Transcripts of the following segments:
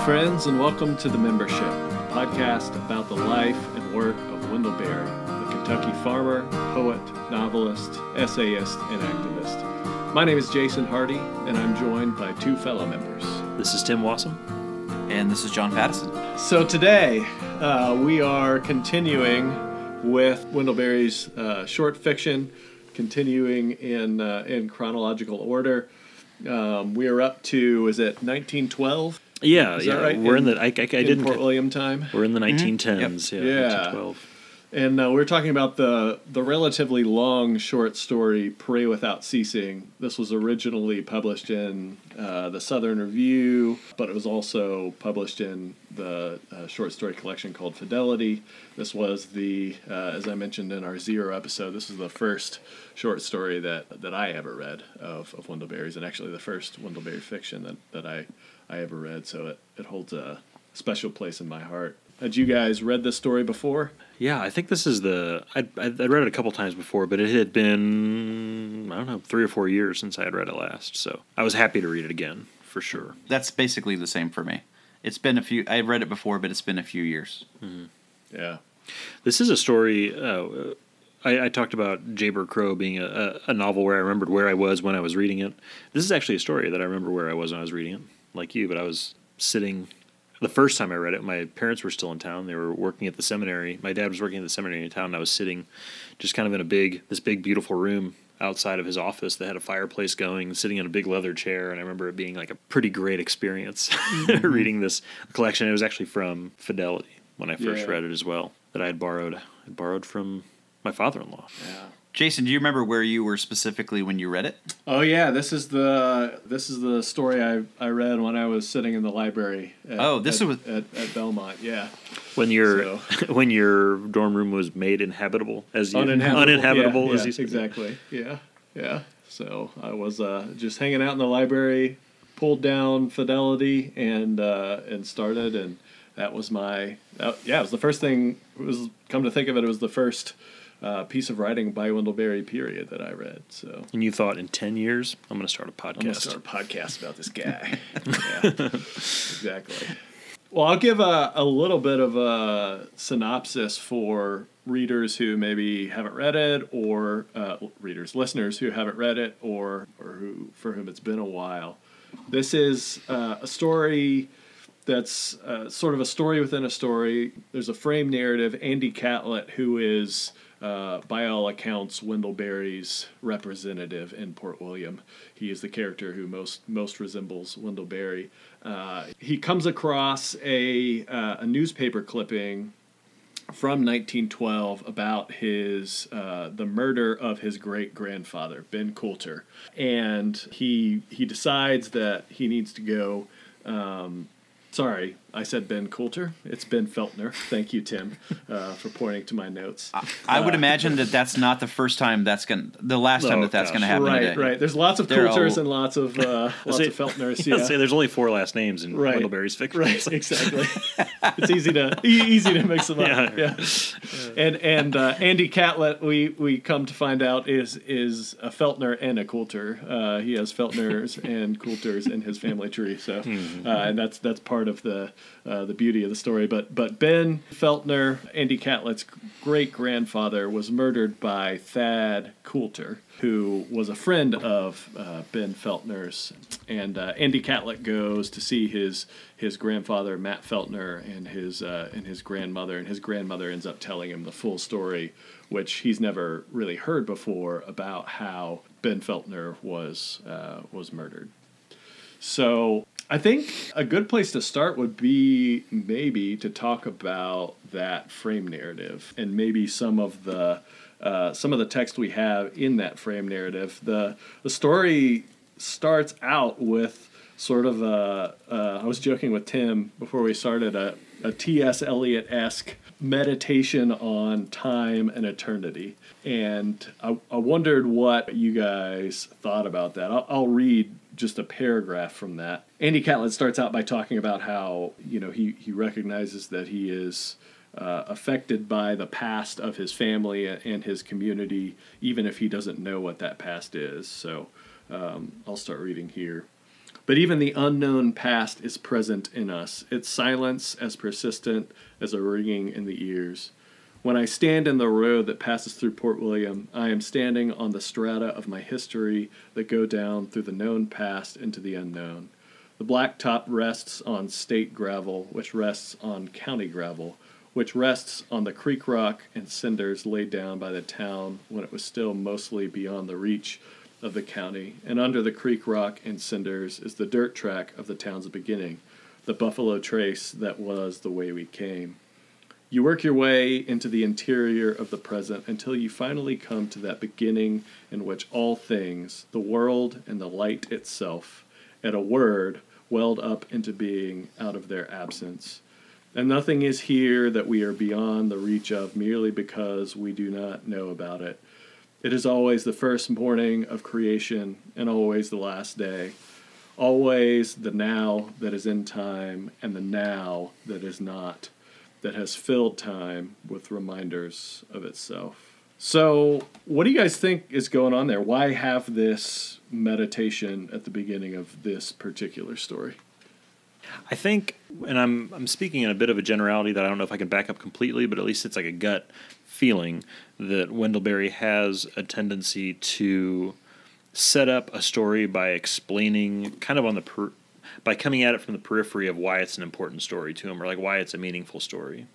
Hello, friends, and welcome to The Membership, a podcast about the life and work of Wendell Berry, the Kentucky farmer, poet, novelist, essayist, and activist. My name is Jason Hardy, and I'm joined by two fellow members. This is Tim Wasem. And this is John Pattison. So today, uh, we are continuing with Wendell Berry's uh, short fiction, continuing in, uh, in chronological order. Um, we are up to, is it 1912? Yeah, Is yeah. that right? We're in, In- the. I, I, I in didn't. Port William time? We're in the 1910s. Yeah. Yeah. 1912. And uh, we we're talking about the the relatively long short story "Pray Without Ceasing." This was originally published in uh, the Southern Review, but it was also published in the uh, short story collection called Fidelity. This was the, uh, as I mentioned in our Zero episode, this is the first short story that that I ever read of, of Wendell Berry's, and actually the first Wendell Berry fiction that, that I I ever read. So it, it holds a special place in my heart. Had you guys read this story before? Yeah, I think this is the. I'd, I'd I'd read it a couple times before, but it had been I don't know three or four years since I had read it last. So I was happy to read it again for sure. That's basically the same for me. It's been a few. I've read it before, but it's been a few years. Yeah. This is a story. Uh, I, I talked about Jayber Crow being a, a, a novel where I remembered where I was when I was reading it. This is actually a story that I remember where I was when I was reading it, like you. But I was sitting. The first time I read it, my parents were still in town. They were working at the seminary. My dad was working at the seminary in town. And I was sitting, just kind of in a big, this big, beautiful room outside of his office that had a fireplace going, sitting in a big leather chair. And I remember it being like a pretty great experience mm-hmm. reading this collection. It was actually from Fidelity when I first Yeah. read it as well that I had borrowed. I borrowed from my father-in-law. Yeah. Jason, do you remember where you were specifically when you read it? Oh yeah, this is the this is the story I, I read when I was sitting in the library. At, Oh, this at, was- at, at Belmont. Yeah. When your So- when your dorm room was made inhabitable, as you Uninhabitable. uninhabitable yeah, as yeah, you said. exactly. Yeah. Yeah. So I was uh, just hanging out in the library, pulled down Fidelity, and uh, and started, and that was my that, yeah. It was the first thing. It was come to think of it, it was the first uh, piece of writing by Wendell Berry. Period that I read. So And you thought in ten years I'm going to start a podcast. I'm gonna start a podcast about this guy. yeah, exactly. Well, I'll give a, a little bit of a synopsis for readers who maybe haven't read it, or uh, readers, listeners who haven't read it, or or who for whom it's been a while. This is uh, a story that's uh, sort of a story within a story. There's a frame narrative. Andy Catlett, who is uh, by all accounts Wendell Berry's representative in Port William, he is the character who most most resembles Wendell Berry. Uh, he comes across a uh, a newspaper clipping from 1912 about his uh, the murder of his great grandfather Ben Coulter, and he he decides that he needs to go. Um, sorry, I said Ben Coulter. It's Ben Feltner. Thank you, Tim, uh, for pointing to my notes. I would imagine that that's not the first time that's going. to The last time Oh, that that's going to happen right, today. right. There's lots of They're Coulters all- and lots of uh, lots say- of Feltners. Yeah. Yeah. say there's only four last names in Right. Wendell Berry's fiction. Right, exactly. it's easy to e- easy to mix them up. Yeah. Yeah, and and uh, Andy Catlett, we we come to find out is is a Feltner and a Coulter. Uh, he has Feltners and Coulters in his family tree. So, uh, and that's that's part of the uh, the beauty of the story. But but Ben Feltner, Andy Catlett's great grandfather, was murdered by Thad Coulter, who was a friend of uh, Ben Feltner's. And uh, Andy Catlett goes to see his his grandfather Matt Feltner and his uh, and his grandmother, and his grandmother ends up telling him the full story, which he's never really heard before about how Ben Feltner was uh, was murdered. So I think a good place to start would be maybe to talk about that frame narrative and maybe some of the uh, some of the text we have in that frame narrative. The the story starts out with sort of a uh, I was joking with Tim before we started a, T.S. Eliot esque meditation on time and eternity. And I, I wondered what you guys thought about that. I'll, I'll read just a paragraph from that. Andy Catlett starts out by talking about how you know he he recognizes that he is uh, affected by the past of his family and his community, even if he doesn't know what that past is. So um, I'll start reading here. But even the unknown past is present in us, its silence as persistent as a ringing in the ears. When I stand in the road that passes through Port William, I am standing on the strata of my history that go down through the known past into the unknown. The black top rests on state gravel, which rests on county gravel, which rests on the creek rock and cinders laid down by the town when it was still mostly beyond the reach of the county. And under the creek rock and cinders is the dirt track of the town's beginning, the buffalo trace that was the way we came. You work your way into the interior of the present until you finally come to that beginning in which all things, the world and the light itself, at a word, welled up into being out of their absence. And nothing is here that we are beyond the reach of merely because we do not know about it. It is always the first morning of creation and always the last day. Always the now that is in time and the now that is not, that has filled time with reminders of itself. So, what do you guys think is going on there? Why have this meditation at the beginning of this particular story? I think, and I'm I'm speaking in a bit of a generality that I don't know if I can back up completely, but at least it's like a gut feeling that Wendell Berry has a tendency to set up a story by explaining kind of on the per, by coming at it from the periphery of why it's an important story to him or like why it's a meaningful story.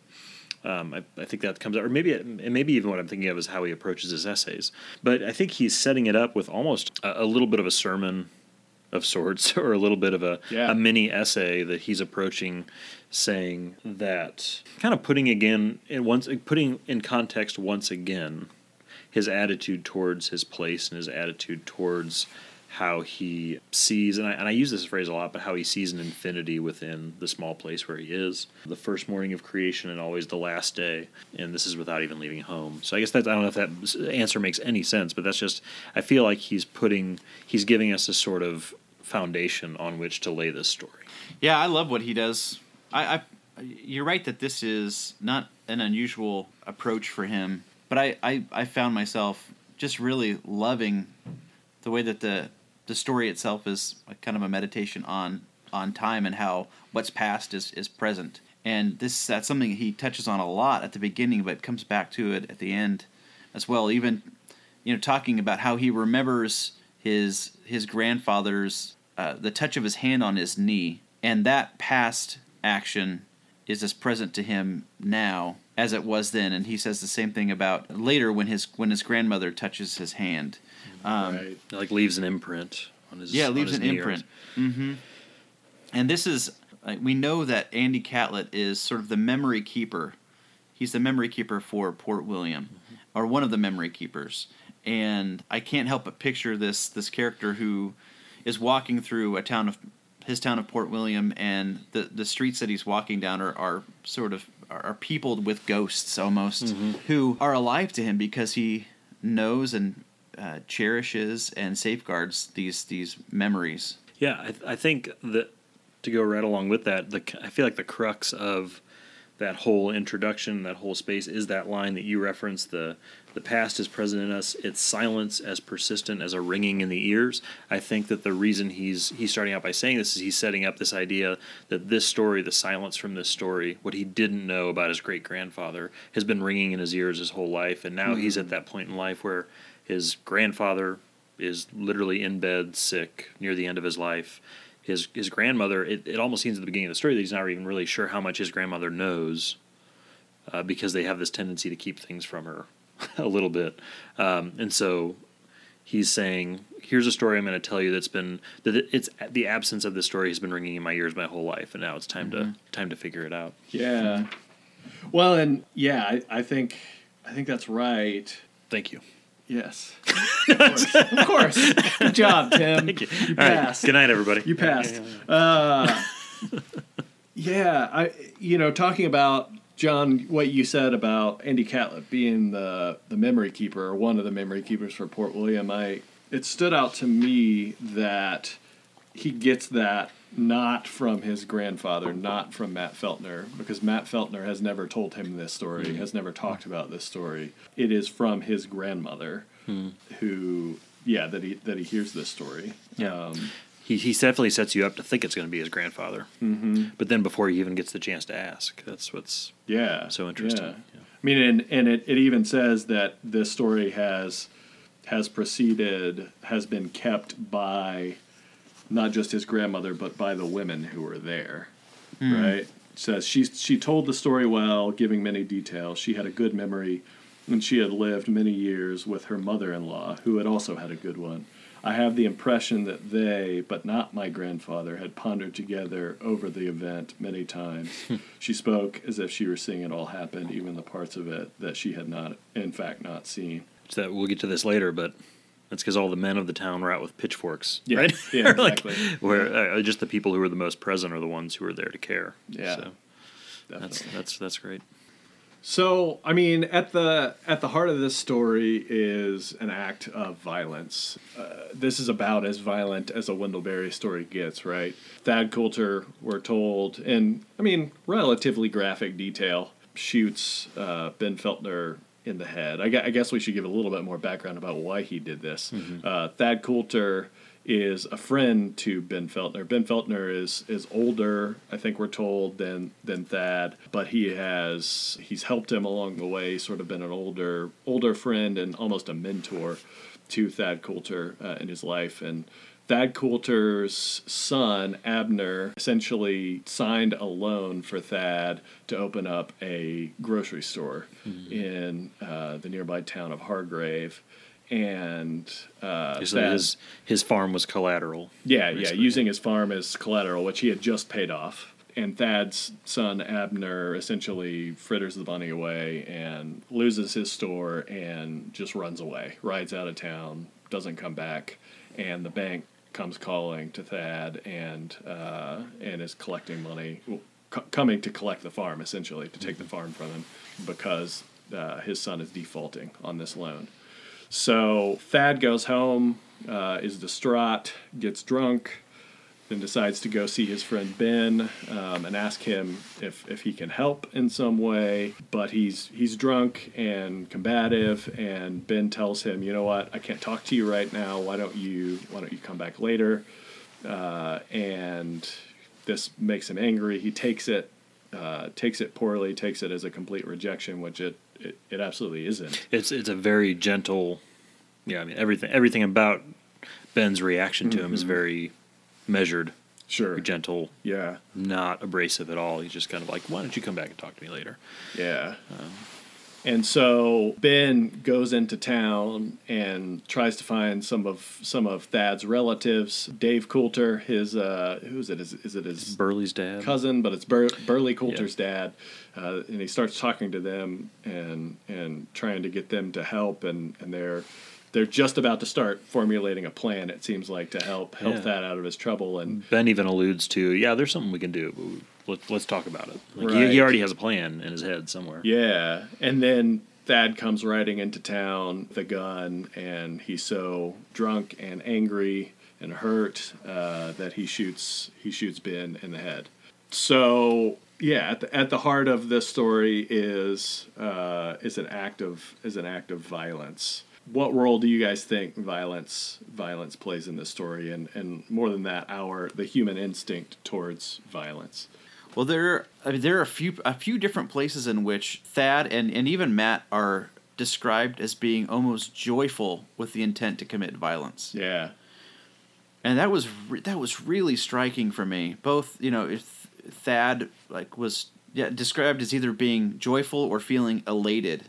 Um, I, I, think that comes out, or maybe, and maybe even what I'm thinking of is how he approaches his essays. But I think he's setting it up with almost a, a little bit of a sermon of sorts, or a little bit of a, yeah. a mini essay that he's approaching, saying that kind of putting again in once putting in context once again his attitude towards his place and his attitude towards how he sees, and I, and I use this phrase a lot, but how he sees an infinity within the small place where he is. The first morning of creation and always the last day, and this is without even leaving home. So I guess that I don't know if that answer makes any sense, but that's just I feel like he's putting he's giving us a sort of foundation on which to lay this story. Yeah, I love what he does. I, I you're right that this is not an unusual approach for him, but I, I, I found myself just really loving the way that the the story itself is kind of a meditation on on time and how what's past is, is present. And this that's something he touches on a lot at the beginning, but comes back to it at the end as well. Even you know talking about how he remembers his his grandfather's uh, the touch of his hand on his knee, and that past action is as present to him now as it was then. And he says the same thing about later when his when his grandmother touches his hand. Um, right. Like leaves an imprint on his yeah leaves an imprint. Mm-hmm. And this is like, we know that Andy Catlett is sort of the memory keeper. He's the memory keeper for Port William, mm-hmm. or one of the memory keepers. And I can't help but picture this this character who is walking through a town of his town of Port William, and the the streets that he's walking down are, are sort of are peopled with ghosts almost mm-hmm. who are alive to him because he knows and uh, cherishes and safeguards these these memories. Yeah, I, th- I think that to go right along with that, the I feel like the crux of that whole introduction, that whole space, is that line that you referenced. The the past is present in us. Its silence as persistent as a ringing in the ears. I think that the reason he's he's starting out by saying this is he's setting up this idea that this story, the silence from this story, what he didn't know about his great grandfather, has been ringing in his ears his whole life, and now mm-hmm. he's at that point in life where his grandfather is literally in bed, sick, near the end of his life his his grandmother. It, it almost seems at the beginning of the story that he's not even really sure how much his grandmother knows, uh, because they have this tendency to keep things from her a little bit, um, and so he's saying, "Here's a story I'm going to tell you that's been that it's the absence of this story has been ringing in my ears my whole life, and now it's time mm-hmm. to time to figure it out." Yeah. Well, and yeah, I, I think I think that's right. Thank you. Yes. of, course. of course. Good job, Tim. Thank you. you passed. Right. Good night, everybody. You passed. Uh, yeah, I you know talking about John, what you said about Andy Catlett being the the memory keeper or one of the memory keepers for Port William, I it stood out to me that he gets that not from his grandfather, not from Matt Feltner, because Matt Feltner has never told him this story, mm. has never talked about this story. It is from his grandmother, mm. who, yeah, that he that he hears this story. Yeah. Um, he he definitely sets you up to think it's going to be his grandfather. Mm-hmm. But then before he even gets the chance to ask, that's what's Yeah. so interesting. Yeah. Yeah. I mean, and, and it, it even says that this story has has proceeded, has been kept by not just his grandmother, but by the women who were there. Hmm. Right? Says she she told the story well, giving many details. She had a good memory, and she had lived many years with her mother-in-law, who had also had a good one. I have the impression that they, but not my grandfather, had pondered together over the event many times. she spoke as if she were seeing it all happen, even the parts of it that she had not, in fact, not seen. So we'll get to this later, but that's because all the men of the town were out with pitchforks, Yeah, right? yeah, Like, exactly. where uh, just the people who are the most present are the ones who are there to care. Yeah, so that's that's that's great. So, I mean, at the at the heart of this story is an act of violence. Uh, this is about as violent as a Wendell story gets, right? Thad Coulter, we're told, in I mean, relatively graphic detail, shoots uh, Ben Feltner in the head. I, I guess we should give a little bit more background about why he did this. Uh, Thad Coulter is a friend to Ben Feltner. Ben Feltner is is older, I think we're told, than than Thad, but he has he's helped him along the way. Sort of been an older older friend and almost a mentor to Thad Coulter uh, in his life. And Thad Coulter's son Abner essentially signed a loan for Thad to open up a grocery store in uh, the nearby town of Hargrave. And uh, So Thad- his his farm was collateral. yeah, yeah, using his farm as collateral, which he had just paid off. And Thad's son Abner essentially fritters the money away and loses his store and just runs away, rides out of town, doesn't come back, and the bank comes calling to Thad and uh, and is collecting money, well, c- coming to collect the farm essentially to take the farm from him because uh, his son is defaulting on this loan. So Thad goes home, uh, is distraught, gets drunk, then decides to go see his friend Ben um, and ask him if, if he can help in some way. But he's he's drunk and combative, and Ben tells him, "You know what? I can't talk to you right now. Why don't you Why don't you come back later?" Uh, and this makes him angry. He takes it uh, takes it poorly, takes it as a complete rejection, which it it, it absolutely isn't. It's it's a very gentle. Yeah, I mean everything everything about Ben's reaction to him is very measured, Sure. gentle, Yeah. not abrasive at all. He's just kind of like, "Why don't you come back and talk to me later?" Yeah. and so Ben goes into town and tries to find some of some of Thad's relatives. Dave Coulter, his uh, who is it? Is, is it his Burley's dad. cousin? But it's Bur- Burley Coulter's dad, uh, and he starts talking to them and and trying to get them to help, and and they're. They're just about to start formulating a plan. It seems like to help help Yeah. Thad out of his trouble, and Ben even alludes to, "Yeah, there's something we can do. But we- let's let's talk about it." Like he, Right. he already has a plan in his head somewhere. Yeah, and then Thad comes riding into town with a gun, and he's so drunk and angry and hurt uh, that he shoots he shoots Ben in the head. So yeah, at the, at the heart of this story is uh, is an act of is an act of violence. What role do you guys think violence violence plays in this story, and and more than that, our the human instinct towards violence? Well, there I mean, there are a few a few different places in which Thad and, and even Matt are described as being almost joyful with the intent to commit violence, Yeah, and that was re- that was really striking for me. Both you know, if Thad like was yeah described as either being joyful or feeling elated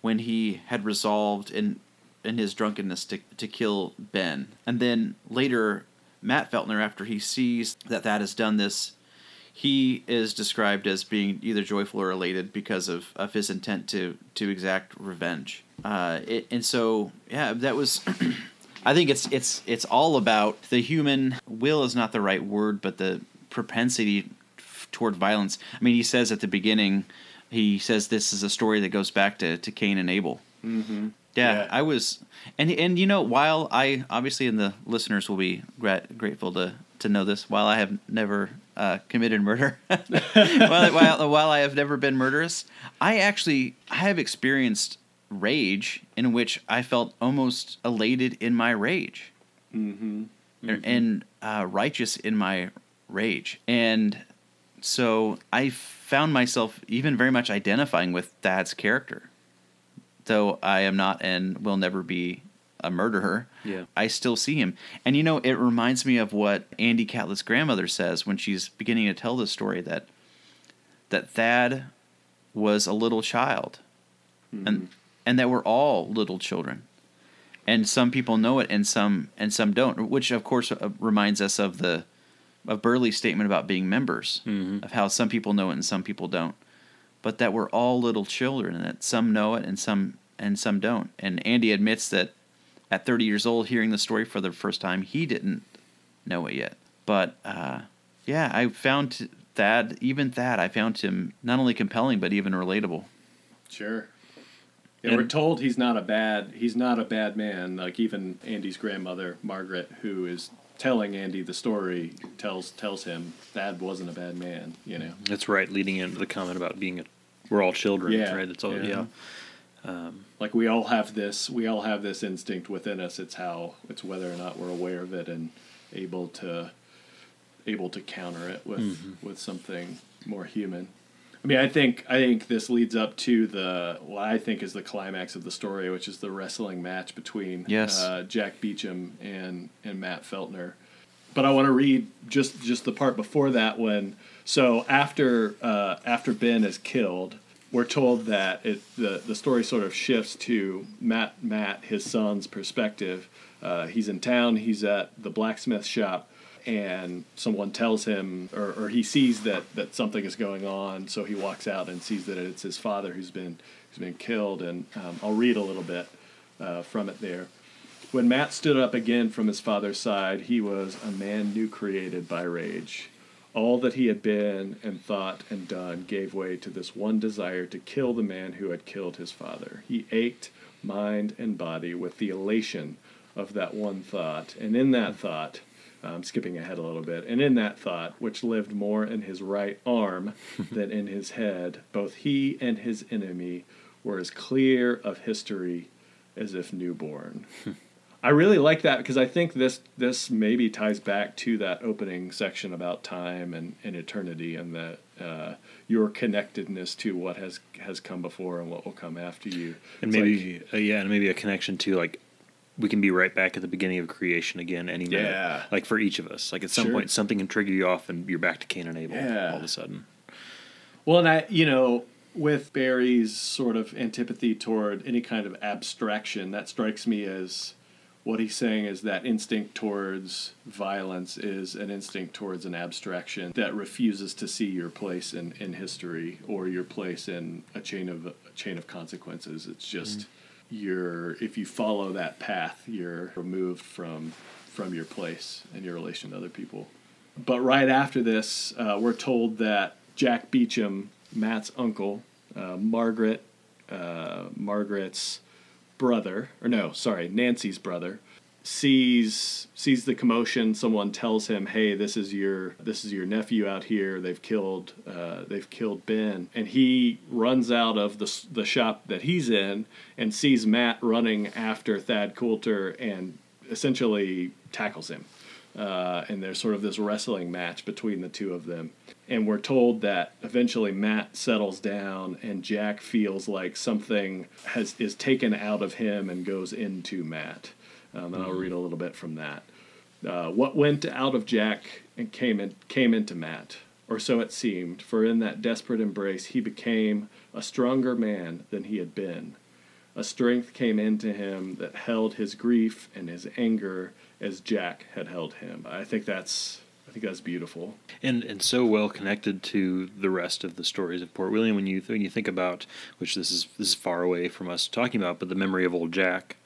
when he had resolved in in his drunkenness to to kill Ben, and then later Matt Feltner after he sees that Thad has done this he is described as being either joyful or elated because of, of his intent to to exact revenge. Uh, it, and so, yeah, that was. I think it's it's it's all about the human will is not the right word, but the propensity f- toward violence. I mean, he says at the beginning, he says this is a story that goes back to, to Cain and Abel. Mm-hmm. Yeah, Yeah. I was, and and you know, while I obviously, and the listeners will be grat- grateful to to know this, while I have never uh, committed murder, while, while while I have never been murderous, I actually I have experienced rage in which I felt almost elated in my rage. Mm-hmm. and, and uh, righteous in my rage. And so I found myself even very much identifying with Thad's character. Though I am not and will never be a murderer, Yeah. I still see him. And you know, it reminds me of what Andy Catlett's grandmother says when she's beginning to tell the story that that Thad was a little child. And and that we're all little children. And some people know it and some and some don't, which of course uh, reminds us of the of Burley's statement about being members, of how some people know it and some people don't. But that we're all little children and that some know it and some and some don't. And Andy admits that at 30 years old, hearing the story for the first time, he didn't know it yet. But uh, yeah, I found Thad, even that I found him not only compelling but even relatable. Sure. Yeah, And- we're told he's not a bad he's not a bad man. Like even Andy's grandmother, Margaret, who is telling Andy the story, tells tells him Thad wasn't a bad man. You know. That's right, leading into the comment about being a, we're all children, Yeah, right? It's all yeah. yeah. Like we all have this we all have this instinct within us. It's how it's whether or not we're aware of it and able to able to counter it with Mm-hmm. with something more human. I mean, I think I think this leads up to the what I think is the climax of the story, which is the wrestling match between Yes. uh, Jack Beechum and and Matt Feltner. But I want to read just just the part before that when so after uh, after Ben is killed, we're told that it the the story sort of shifts to Matt Matt his son's perspective. Uh, he's in town. He's at the blacksmith shop and someone tells him or, or he sees that, that something is going on so he walks out and sees that it's his father who's been who's been killed and um, i'll read a little bit uh, from it there. When matt stood up again from his father's side he was a man new created by rage. All that he had been and thought and done gave way to this one desire to kill the man who had killed his father. He ached mind and body with the elation of that one thought and in that thought I'm skipping ahead a little bit. And in that thought, which lived more in his right arm than in his head, both he and his enemy were as clear of history as if newborn. I really like that because I think this this maybe ties back to that opening section about time and, and eternity and that uh, your connectedness to what has has come before and what will come after you. And It's like- maybe uh, yeah, and maybe a connection to like we can be right back at the beginning of creation again any minute. Yeah. Like for each of us. Like at some Sure. point something can trigger you off and you're back to Cain and Abel Yeah. all of a sudden. Well, and I, you know, with Berry's sort of antipathy toward any kind of abstraction, that strikes me as what he's saying is that instinct towards violence is an instinct towards an abstraction that refuses to see your place in, in history or your place in a chain of a chain of consequences. It's just mm-hmm. You're if you follow that path, you're removed from from your place and your relation to other people. But right after this, uh, we're told that Jack Beechum, Matt's uncle, uh, Margaret, uh, Margaret's brother, or no, sorry, Nancy's brother, sees sees the commotion. Someone tells him, "Hey, this is your this is your nephew out here. They've killed uh, they've killed Ben." And he runs out of the the shop that he's in and sees Matt running after Thad Coulter and essentially tackles him uh, and there's sort of this wrestling match between the two of them. And we're told that eventually Matt settles down, and Jack feels like something has is taken out of him and goes into Matt. Um, and I'll read a little bit from that. Uh, what went out of Jack and came in, came into Matt, or so it seemed. For in that desperate embrace, he became a stronger man than he had been. A strength came into him that held his grief and his anger as Jack had held him. I think that's I think that's beautiful. and and so well connected to the rest of the stories of Port William when you when you think about which this is this is far away from us talking about, but the memory of old Jack.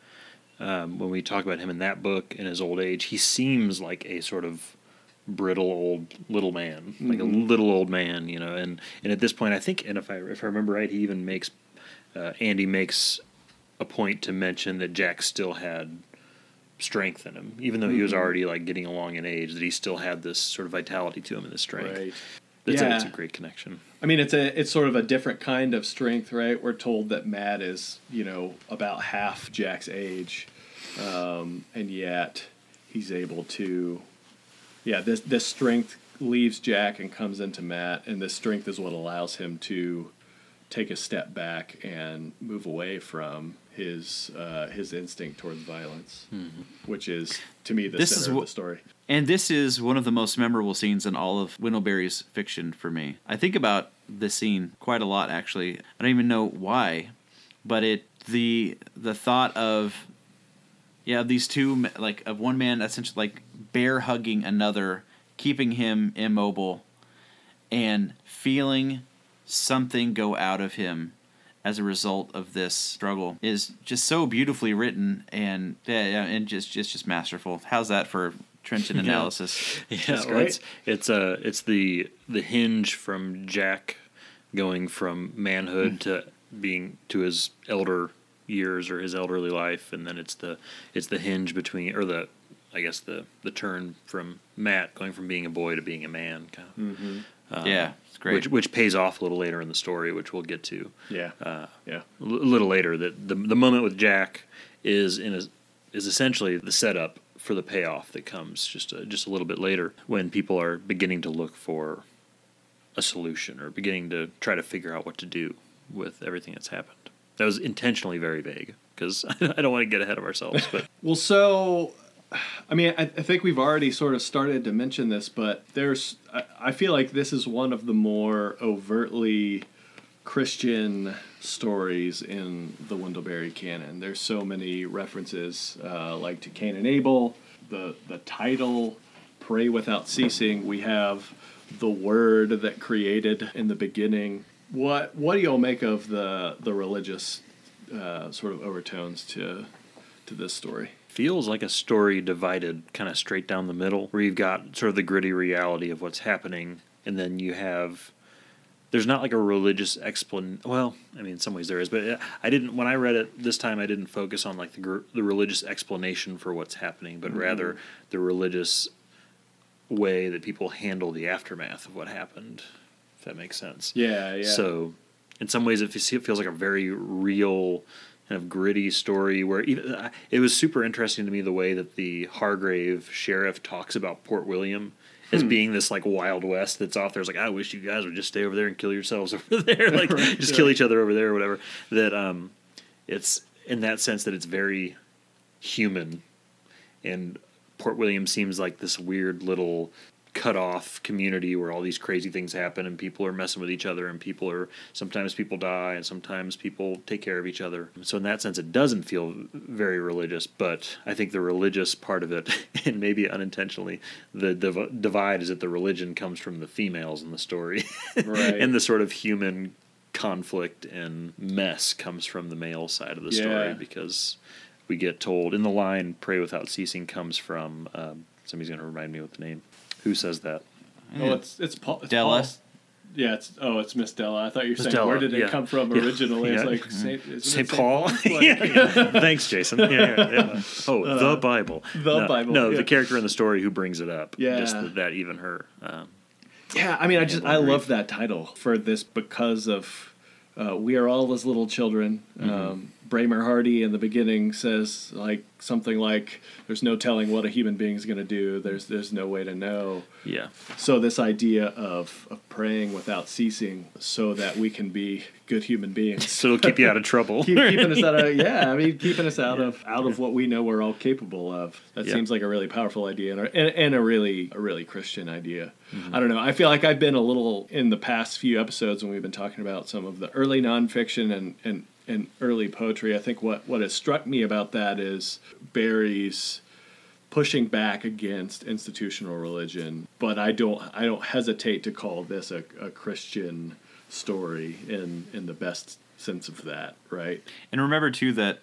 Um, when we talk about him in that book in his old age, he seems like a sort of brittle old little man, like a little old man, you know. And and at this point, I think, and if I if I remember right, he even makes uh, Andy makes a point to mention that Jack still had strength in him, even though he was already like getting along in age, that he still had this sort of vitality to him and this strength. Right. A, Yeah. that's a great connection. I mean, it's a it's sort of a different kind of strength, right? We're told that Matt is you know about half Jack's age, um, and yet he's able to, yeah, this this strength leaves Jack and comes into Matt, and this strength is what allows him to take a step back and move away from his uh, his instinct towards violence, which is to me the This center is of the story. And this is one of the most memorable scenes in all of Wendell fiction for me. I think about this scene quite a lot actually. I don't even know why, but it the the thought of yeah, these two like of one man essentially like bear hugging another, keeping him immobile and feeling something go out of him as a result of this struggle is just so beautifully written and yeah and just just just masterful. How's that for Trenton Yeah. analysis? Yeah, That's well, great. it's it's uh it's the the hinge from Jack going from manhood to being to his elder years or his elderly life, and then it's the it's the hinge between or the I guess the the turn from Matt going from being a boy to being a man, kind of. Uh, yeah, it's great. Which which pays off a little later in the story, which we'll get to Yeah, uh, yeah, a little later. That the the moment with Jack is in a, is essentially the setup for the payoff that comes just a, just a little bit later when people are beginning to look for a solution or beginning to try to figure out what to do with everything that's happened. That was intentionally very vague because I don't want to get ahead of ourselves, but Well, so, I mean, I, I think we've already sort of started to mention this, but there's, I, I feel like this is one of the more overtly Christian stories in the Wendell Berry canon. There's so many references, uh, like to Cain and Abel, the the title, "Pray Without Ceasing." We have the word that created in the beginning. What what do y'all make of the the religious uh, sort of overtones to to this story? feels like a story divided kind of straight down the middle, where you've got sort of the gritty reality of what's happening, and then you have. There's not like a religious explan. Well, I mean, in some ways there is, but I didn't. When I read it this time, I didn't focus on like the gr- the religious explanation for what's happening, but rather the religious way that people handle the aftermath of what happened. If that makes sense. Yeah, yeah. So, in some ways, it feels like a very real, kind of gritty story. Where even, uh, it was super interesting to me the way that the Hargrave sheriff talks about Port William as being this like Wild West that's off there. It's like I wish you guys would just stay over there and kill yourselves over there, like Right, just yeah. kill each other over there or whatever. That um, it's in that sense that it's very human and Port William seems like this weird little cut off community where all these crazy things happen and people are messing with each other and people are sometimes people die and sometimes people take care of each other. So in that sense it doesn't feel very religious, but I think the religious part of it and maybe unintentionally the div- divide is that the religion comes from the females in the story. Right. and the sort of human conflict and mess comes from the male side of the story because we get told in the line "Pray without ceasing" comes from um, somebody's going to remind me what the name. Who says that? Oh, it's it's Paul. It's Della? Paul. Yeah, it's oh, it's Miss Della. I thought you were Miss saying Della, where did it yeah. come from Yeah. originally? It's like Saint, St. Paul. Like- Yeah, yeah. Thanks, Jason. Yeah, yeah, yeah. Oh, the Bible. Uh, the no, Bible, No, yeah. the character in the story who brings it up. Yeah. Just that, that even her. Um, Yeah, I mean, I just I Handle love that title for this because of uh, we are all as little children. Mm-hmm. Um, Braymer Hardy in the beginning says like something like, "There's no telling what a human being is going to do. There's there's no way to know." yeah. So this idea of, of praying without ceasing, so that we can be good human beings. So it'll keep you out of trouble. Keep, keeping us out of yeah, I mean keeping us out of out of what we know we're all capable of. That Yeah. seems like a really powerful idea and a, and, and a really a really Christian idea. Mm-hmm. I don't know. I feel like I've been a little in the past few episodes when we've been talking about some of the early nonfiction and and, and early poetry. I think what what has struck me about that is Berry's pushing back against institutional religion, but I don't I don't hesitate to call this a, a Christian story in in the best sense of that, right? And remember too that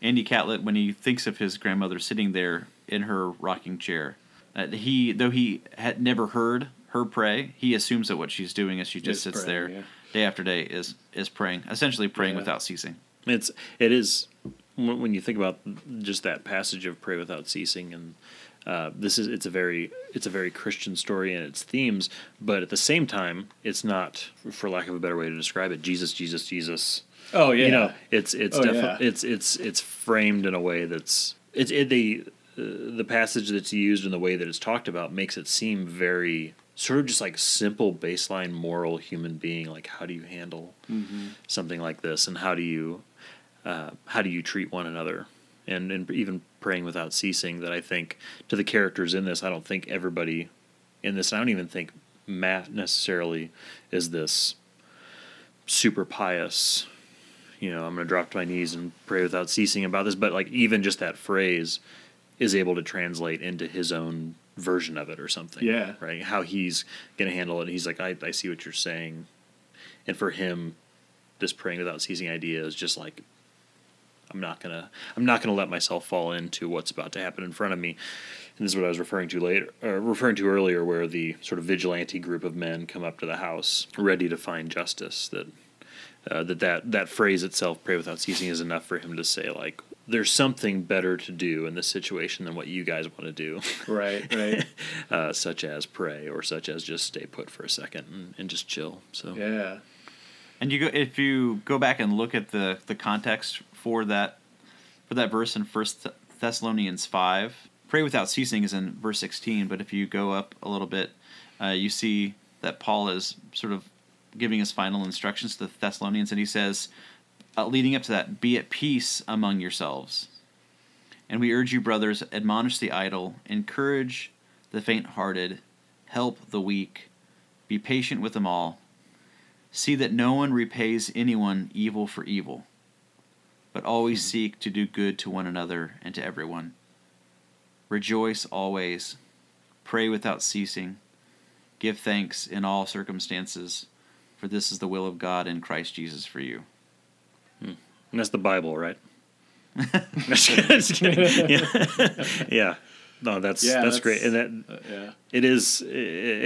Andy Catlett, when he thinks of his grandmother sitting there in her rocking chair, uh, he though he had never heard her pray, he assumes that what she's doing is she just sits praying, there yeah. Day after day is is praying, essentially praying Yeah. without ceasing. It's it is when when you think about just that passage of pray without ceasing and uh, this is it's a very it's a very Christian story and its themes, but at the same time, it's not, for lack of a better way to describe it, Jesus, Jesus, Jesus. Oh yeah, You know, it's it's Oh, definitely yeah. it's it's it's framed in a way that's it's it, they the passage that's used and the way that it's talked about makes it seem very sort of just like simple baseline moral human being like how do you handle something like this? And how do you uh, how do you treat one another? And and even praying without ceasing that I think to the characters in this I don't think everybody in this I don't even think Matt necessarily is this super pious you know I'm going to drop to my knees and pray without ceasing about this but like even just that phrase is able to translate into his own version of it or something. Yeah. Right. How he's going to handle it. He's like, I, I see what you're saying. And for him, this praying without ceasing idea is just like, I'm not gonna, I'm not gonna let myself fall into what's about to happen in front of me. And this is what I was referring to later, uh, referring to earlier, where the sort of vigilante group of men come up to the house, ready to find justice. That, uh, that that that phrase itself, "pray without ceasing," is enough for him to say, like, there's something better to do in this situation than what you guys want to do, Right, right. uh, such as pray or such as just stay put for a second and, and just chill. So yeah. And you go if you go back and look at the the context for that for that verse in First Thessalonians five, pray without ceasing is in verse sixteen. But if you go up a little bit, uh, you see that Paul is sort of giving his final instructions to the Thessalonians, and he says, uh, leading up to that, be at peace among yourselves. And we urge you, brothers, admonish the idle, encourage the faint-hearted, help the weak, be patient with them all. See that no one repays anyone evil for evil, but always seek to do good to one another and to everyone. Rejoice always, pray without ceasing, give thanks in all circumstances, for this is the will of God in Christ Jesus for you. And that's the Bible, right? Just kidding, just kidding. yeah. yeah. No, that's Yeah, that's, that's- great, and that Uh, yeah. it is. It,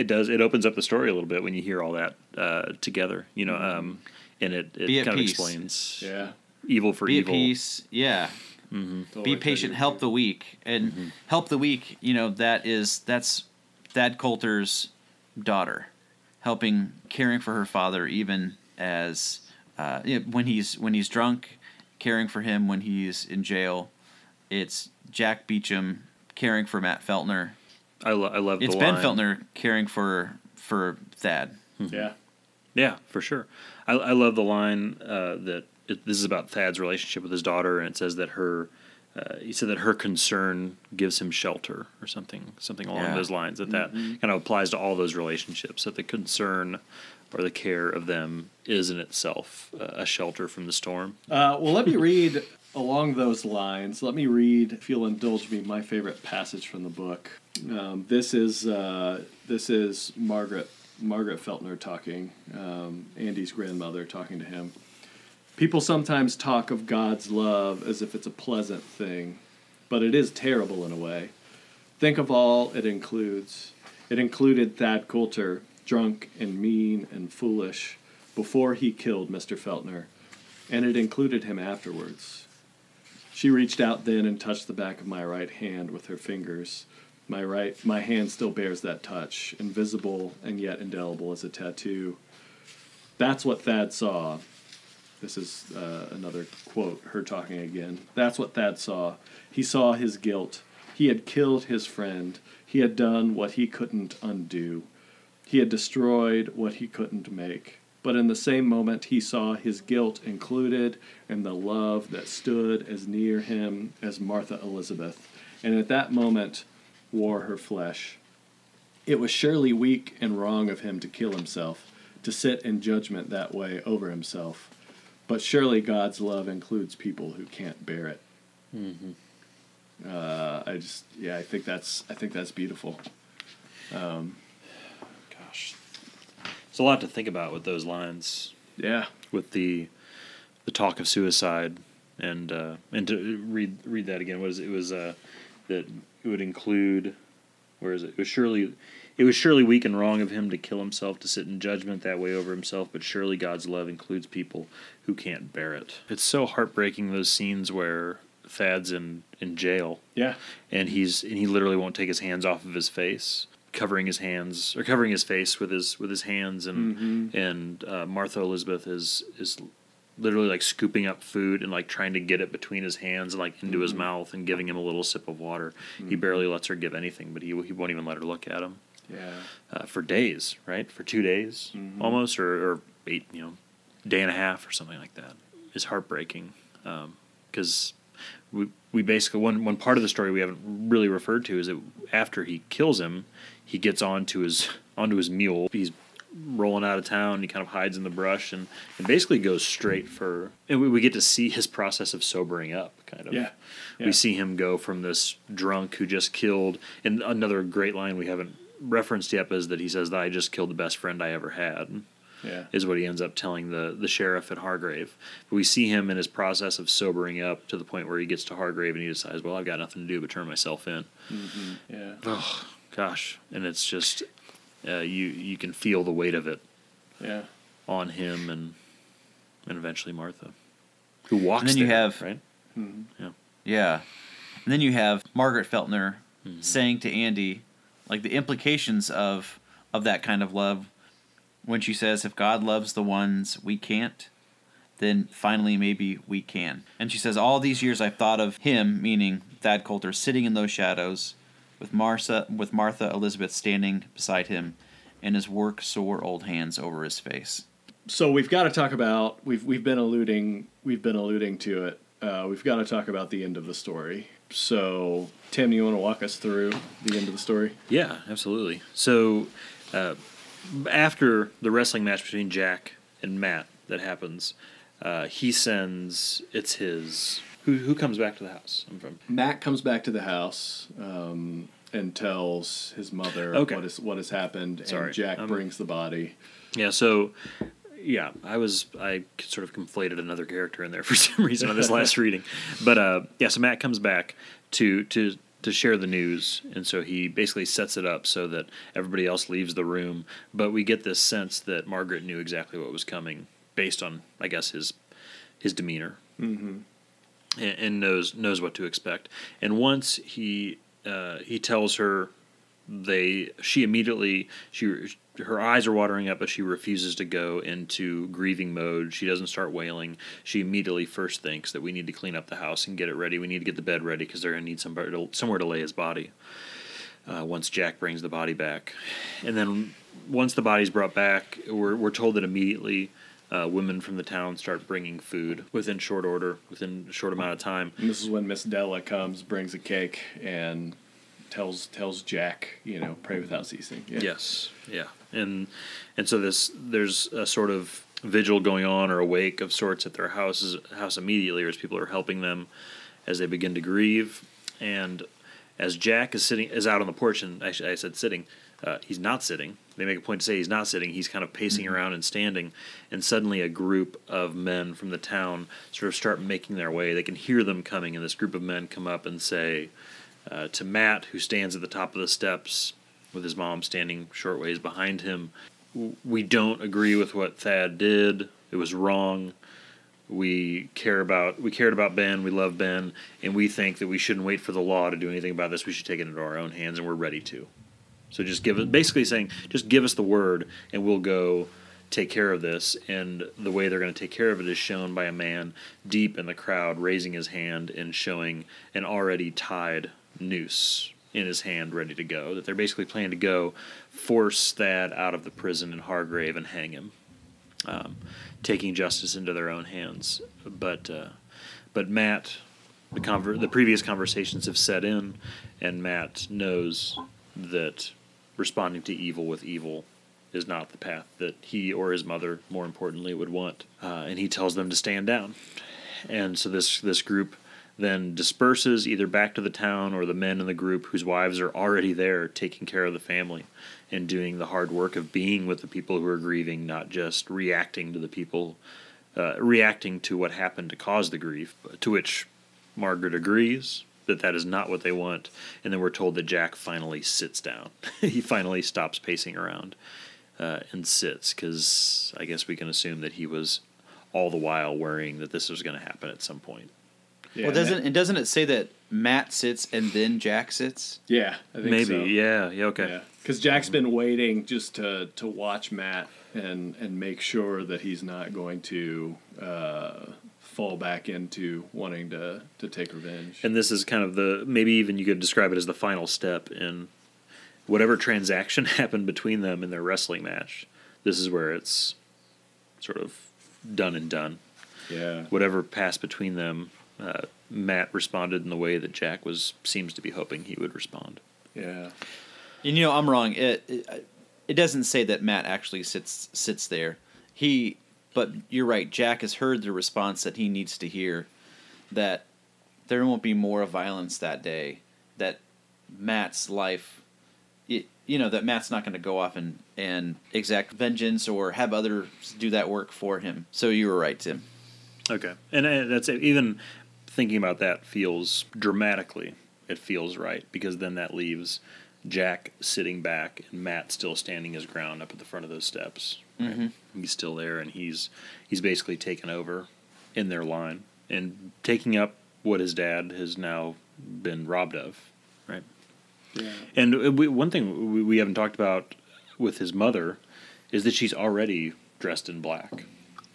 it does. It opens up the story a little bit when you hear all that uh, together. You know, um, and it, it at kind of peace. explains Yeah. evil for Be evil. at peace, yeah. Totally Be patient, agree. help the weak, and help the weak. You know that is that's Thad Coulter's daughter, helping caring for her father even as uh, you know, when he's when he's drunk, caring for him when he's in jail. It's Jack Beechum caring for Matt Feltner. I, lo- I love It's the Ben line. Feltner caring for for Thad. Yeah. Yeah, for sure. I, I love the line uh, that it, this is about Thad's relationship with his daughter, and it says that her. Uh, he said that her concern gives him shelter, or something, something along Yeah. those lines. That that kind of applies to all those relationships. That the concern or the care of them is in itself uh, a shelter from the storm. Uh, well, let me read along those lines. Let me read, if you'll indulge me, my favorite passage from the book. Um, this is uh, this is Margaret Margaret Feltner talking, um, Andy's grandmother talking to him. People sometimes talk of God's love as if it's a pleasant thing, but it is terrible in a way. Think of all it includes. It included Thad Coulter, drunk and mean and foolish, before he killed Mr. Feltner, and it included him afterwards. She reached out then and touched the back of my right hand with her fingers. My right my hand still bears that touch, invisible and yet indelible as a tattoo. That's what Thad saw. This is uh, another quote, her talking again. That's what Thad saw. He saw his guilt. He had killed his friend. He had done what he couldn't undo. He had destroyed what he couldn't make. But in the same moment, he saw his guilt included in the love that stood as near him as Martha Elizabeth, and at that moment wore her flesh. It was surely weak and wrong of him to kill himself, to sit in judgment that way over himself. But surely God's love includes people who can't bear it. Uh, I just, yeah, I think that's, I think that's beautiful. Gosh, there's a lot to think about with those lines. Yeah, with the the talk of suicide and uh, and to read read that again. What is it? it was uh, that it would include where is it? It was surely it was surely weak and wrong of him to kill himself to sit in judgment that way over himself, but surely God's love includes people who can't bear it. It's so heartbreaking those scenes where Thad's in in jail yeah, and he's and he literally won't take his hands off of his face covering his hands or covering his face with his with his hands and mm-hmm. and uh, Martha Elizabeth is is literally like scooping up food and like trying to get it between his hands and like into his mm-hmm. mouth and giving him a little sip of water. He mm-hmm. barely lets her give anything, but he he won't even let her look at him Yeah. uh, for days, right? For two days almost, or, or eight, you know, day and a half or something like that. It's heartbreaking um, because we we basically one one part of the story we haven't really referred to is that after he kills him, he gets onto his onto his mule. He's rolling out of town. He kind of hides in the brush and, and basically goes straight for. And we, we get to see his process of sobering up, kind of. Yeah. Yeah. We see him go from this drunk who just killed. And another great line we haven't referenced yet is that he says that I just killed the best friend I ever had Yeah. is what he ends up telling the, the sheriff at Hargrave. But we see him in his process of sobering up to the point where he gets to Hargrave and he decides, well, I've got nothing to do but turn myself in. Mm-hmm. Yeah. Oh, gosh. And it's just, uh, you, you can feel the weight of it Yeah. on him and and eventually Martha, who walks And then you there, have- right? Yeah. Yeah. And then you have Margaret Feltner saying to Andy, like the implications of of that kind of love when she says, if God loves the ones we can't, then finally maybe we can. And she says, All these years I've thought of him, meaning Thad Coulter, sitting in those shadows with Martha with Martha Elizabeth standing beside him and his work sore old hands over his face. So we've got to talk about we've we've been alluding we've been alluding to it. Uh, we've got to talk about the end of the story. So Tim, do you want to walk us through the end of the story? Yeah, absolutely. So, uh, after the wrestling match between Jack and Matt that happens, uh, he sends it's his who who comes back to the house. I'm from Matt comes back to the house um, and tells his mother Okay. what is what has happened, Sorry, and Jack um, brings the body. yeah. So, yeah, I was I sort of conflated another character in there for some reason on this last reading, but uh, yeah. So Matt comes back to to to share the news, and so he basically sets it up so that everybody else leaves the room. But we get this sense that Margaret knew exactly what was coming based on, I guess, his his demeanor, mm-hmm. And, and knows knows what to expect. And once he uh, he tells her they she immediately she her eyes are watering up but she refuses to go into grieving mode. She doesn't start wailing. She immediately first thinks that we need to clean up the house and get it ready. We need to get the bed ready because they're going to need somebody to, somewhere to lay his body uh, once jack brings the body back. And then once the body's brought back we're, we're told that immediately uh, women from the town start bringing food within short order within a short amount of time And this is when Miss Della comes, brings a cake, and tells tells Jack, you know, pray without ceasing. Yeah. Yes, yeah, and and so this there's a sort of vigil going on or a wake of sorts at their houses house immediately, as people are helping them as they begin to grieve, and as Jack is sitting is out on the porch, and actually I said sitting, uh, he's not sitting. They make a point to say he's not sitting. He's kind of pacing around and standing, and suddenly a group of men from the town sort of start making their way. They can hear them coming, and this group of men come up and say uh, to Matt, who stands at the top of the steps with his mom standing short ways behind him. We don't agree with what Thad did. It was wrong. We care about we cared about Ben. We love Ben, and we think that we shouldn't wait for the law to do anything about this. We should take it into our own hands, and we're ready to. So just give it, basically saying, just give us the word, and we'll go take care of this. And the way they're going to take care of it is shown by a man deep in the crowd raising his hand and showing an already tied noose in his hand, ready to go. That they're basically planning to go force Thad out of the prison in Hargrave and hang him, um, taking justice into their own hands. But uh, but Matt, the conver- the previous conversations have set in, and Matt knows that responding to evil with evil is not the path that he or his mother, more importantly, would want. Uh, and he tells them to stand down. And so this this group then disperses either back to the town or the men in the group whose wives are already there taking care of the family and doing the hard work of being with the people who are grieving, not just reacting to the people, uh, reacting to what happened to cause the grief. To which Margaret agrees that that is not what they want, and then we're told that Jack finally sits down. he finally stops pacing around uh, and sits because I guess we can assume that he was all the while worrying that this was going to happen at some point. Yeah, well, doesn't and doesn't it say that Matt sits and then Jack sits? Yeah, I think Maybe. so. Yeah. Yeah. Okay. Yeah, because Jack's been waiting just to to watch Matt and and make sure that he's not going to uh, fall back into wanting to to take revenge. And this is kind of the maybe even you could describe it as the final step in whatever transaction happened between them in their wrestling match. This is where it's sort of done and done. yeah, Whatever passed between them, uh, Matt responded in the way that Jack was seems to be hoping he would respond. yeah, And you know, I'm wrong. It, it it doesn't say that Matt actually sits sits there. He, but you're right. Jack has heard the response that he needs to hear. That there won't be more violence that day. That Matt's life, it, you know, that Matt's not going to go off and and exact vengeance or have others do that work for him. So you were right, Tim. Okay, and uh, that's it. even thinking about that feels dramatically. It feels right because then that leaves Jack sitting back and Matt still standing his ground up at the front of those steps. Right? He's still there, and he's he's basically taken over in their line and taking up what his dad has now been robbed of. Right. yeah. And uh, we, one thing we, we haven't talked about with his mother is that she's already dressed in black.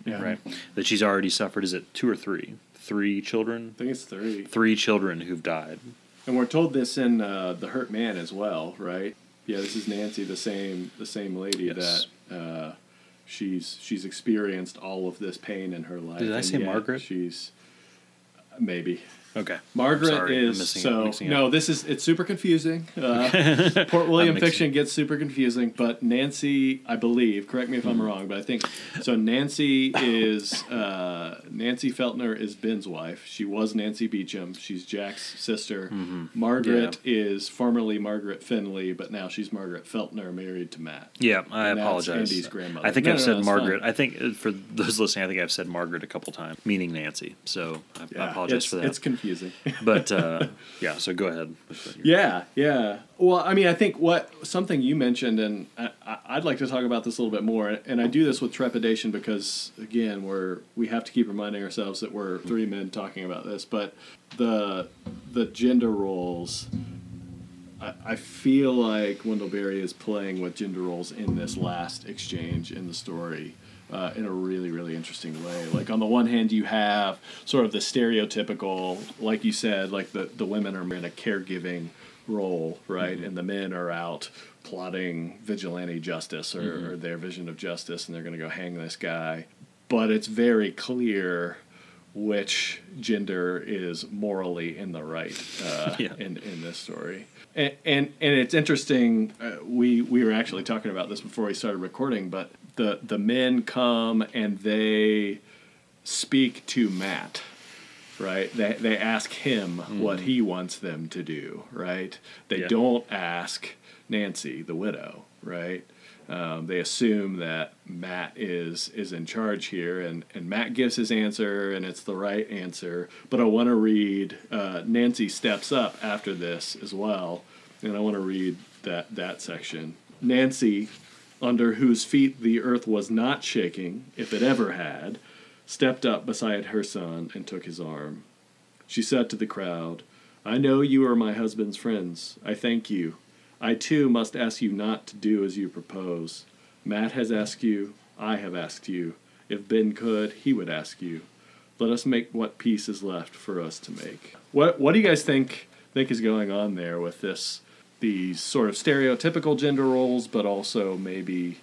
Yeah. Right. That she's already suffered. Is it two or three? Three children. I think it's three. Three children who've died. And we're told this in uh, the Hurt Man as well, right? Yeah, this is Nancy, the same the same lady Yes. that uh, she's she's experienced all of this pain in her life. Did I say Margaret? She's maybe Okay. Margaret Sorry, is so mixing no. up. This is it's super confusing. Uh, Port William fiction gets super confusing, but Nancy, I believe, correct me if. I'm wrong, but I think so. Nancy is uh, Nancy Feltner is Ben's wife. She was Nancy Beechum. She's Jack's sister. Mm-hmm. Margaret is formerly Margaret Finley, but now she's Margaret Feltner, married to Matt. Yeah, I And apologize. Andy's grandmother. I think No, I've no, said no, Margaret. I think uh, for those listening, I think I've said Margaret a couple times, meaning Nancy. So I, I apologize for that. It's confusing. but uh, yeah, so go ahead. Yeah, yeah. Well, I mean, I think what something you mentioned, and I, I'd like to talk about this a little bit more. And I do this with trepidation because, again, we're we have to keep reminding ourselves that we're three men talking about this. But the the gender roles, I, I feel like Wendell Berry is playing with gender roles in this last exchange in the story. Uh, in a really, really interesting way. Like on the one hand, you have sort of the stereotypical, like you said, like the, the women are in a caregiving role, right? And the men are out plotting vigilante justice or, or their vision of justice, and they're going to go hang this guy. But it's very clear which gender is morally in the right uh, Yeah. in, in this story. And, and and it's interesting. Uh, we we were actually talking about this before we started recording, but the the men come and they speak to Matt, right? They they ask him what he wants them to do, right? They Yeah. don't ask Nancy, the widow, right? Um, they assume that Matt is is in charge here, and, and Matt gives his answer, and it's the right answer. But I want to read uh, Nancy steps up after this as well, and I want to read that that section. Nancy, under whose feet the earth was not shaking, if it ever had, stepped up beside her son and took his arm. She said to the crowd, I know you are my husband's friends. I thank you. I too must ask you not to do as you propose. Matt has asked you, I have asked you. If Ben could, he would ask you. Let us make what peace is left for us to make. What What do you guys think think is going on there with this? These sort of stereotypical gender roles, but also maybe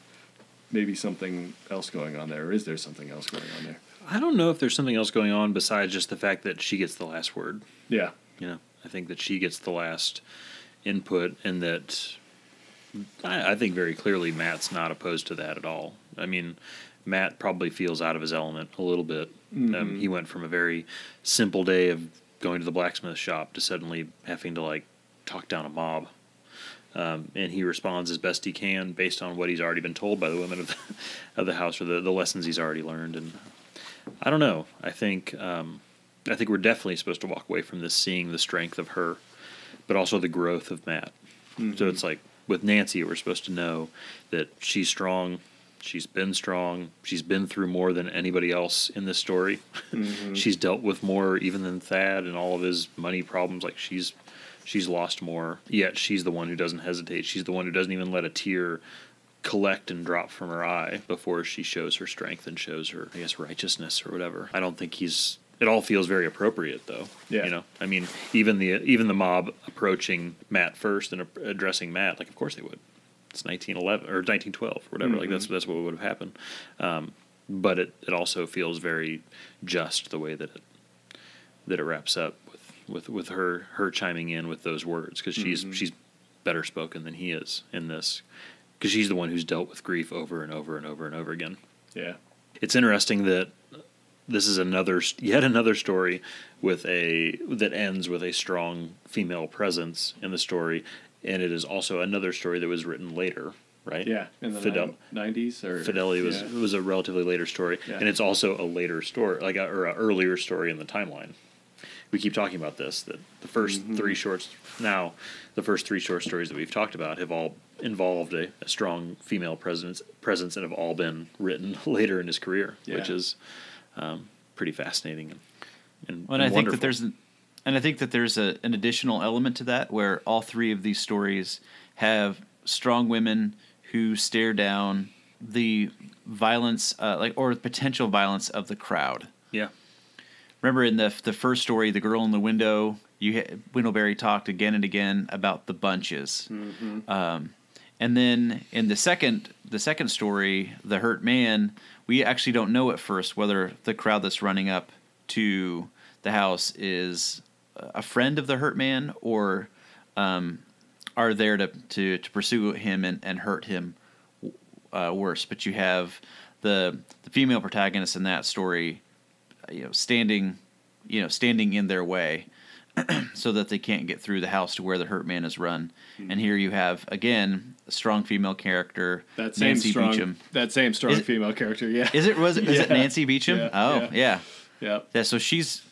maybe something else going on there. Or is there something else going on there? I don't know if there's something else going on besides just the fact that she gets the last word. Yeah. You know, I think that she gets the last input, and that I, I think very clearly Matt's not opposed to that at all. I mean, Matt probably feels out of his element a little bit. Um, he went from a very simple day of going to the blacksmith shop to suddenly having to like talk down a mob. Um, and he responds as best he can based on what he's already been told by the women of the, of the house or the, the lessons he's already learned. And I don't know. I think um, I think we're definitely supposed to walk away from this seeing the strength of her, but also the growth of Matt. So it's like with Nancy, we're supposed to know that she's strong, She's been strong. She's been through more than anybody else in this story. she's dealt with more even than Thad and all of his money problems. Like she's she's lost more. Yet she's the one who doesn't hesitate. She's the one who doesn't even let a tear collect and drop from her eye before she shows her strength and shows her, I guess, righteousness or whatever. I don't think he's. It all feels very appropriate, though. Yeah. You know, I mean, even the even the mob approaching Matt first and addressing Matt, like, of course they would. It's 1911 or 1912 or whatever. Like that's that's what would have happened. Um, but it, it also feels very just the way that it that it wraps up with with, with her her chiming in with those words because she's mm-hmm. she's better spoken than he is in this because she's the one who's dealt with grief over and over and over and over again. Yeah. It's interesting that this is another yet another story with a that ends with a strong female presence in the story, and it is also another story that was written later, right? Yeah. In the Fidel- nineties or Fidelity was yeah. was a relatively later story, Yeah. and it's also a later story, like a, or an earlier story in the timeline. We keep talking about this that the 1st Mm-hmm. three shorts now, the first three short stories that we've talked about have all involved a, a strong female presence presence and have all been written later in his career, which is um, pretty fascinating and, and, Well, and I and think that there's, an, and I think that there's a, an additional element to that where all three of these stories have strong women who stare down the violence, uh, like or potential violence of the crowd. yeah Remember in the the first story, the girl in the window, you Wendell Berry talked again and again about the bunches, um, and then in the second the second story, the hurt man, we actually don't know at first whether the crowd that's running up to the house is a friend of the hurt man or um, are there to, to, to pursue him and, and hurt him uh, worse. But you have the the female protagonist in that story, you know, standing, you know, standing in their way, so that they can't get through the house to where the hurt man is run. And here you have again a strong female character, that same Nancy strong Beechum. that same strong it- female character. Yeah. Is it was it, is it Yeah. Nancy Beechum? Yeah, oh yeah. yeah. yeah. Yeah, so she's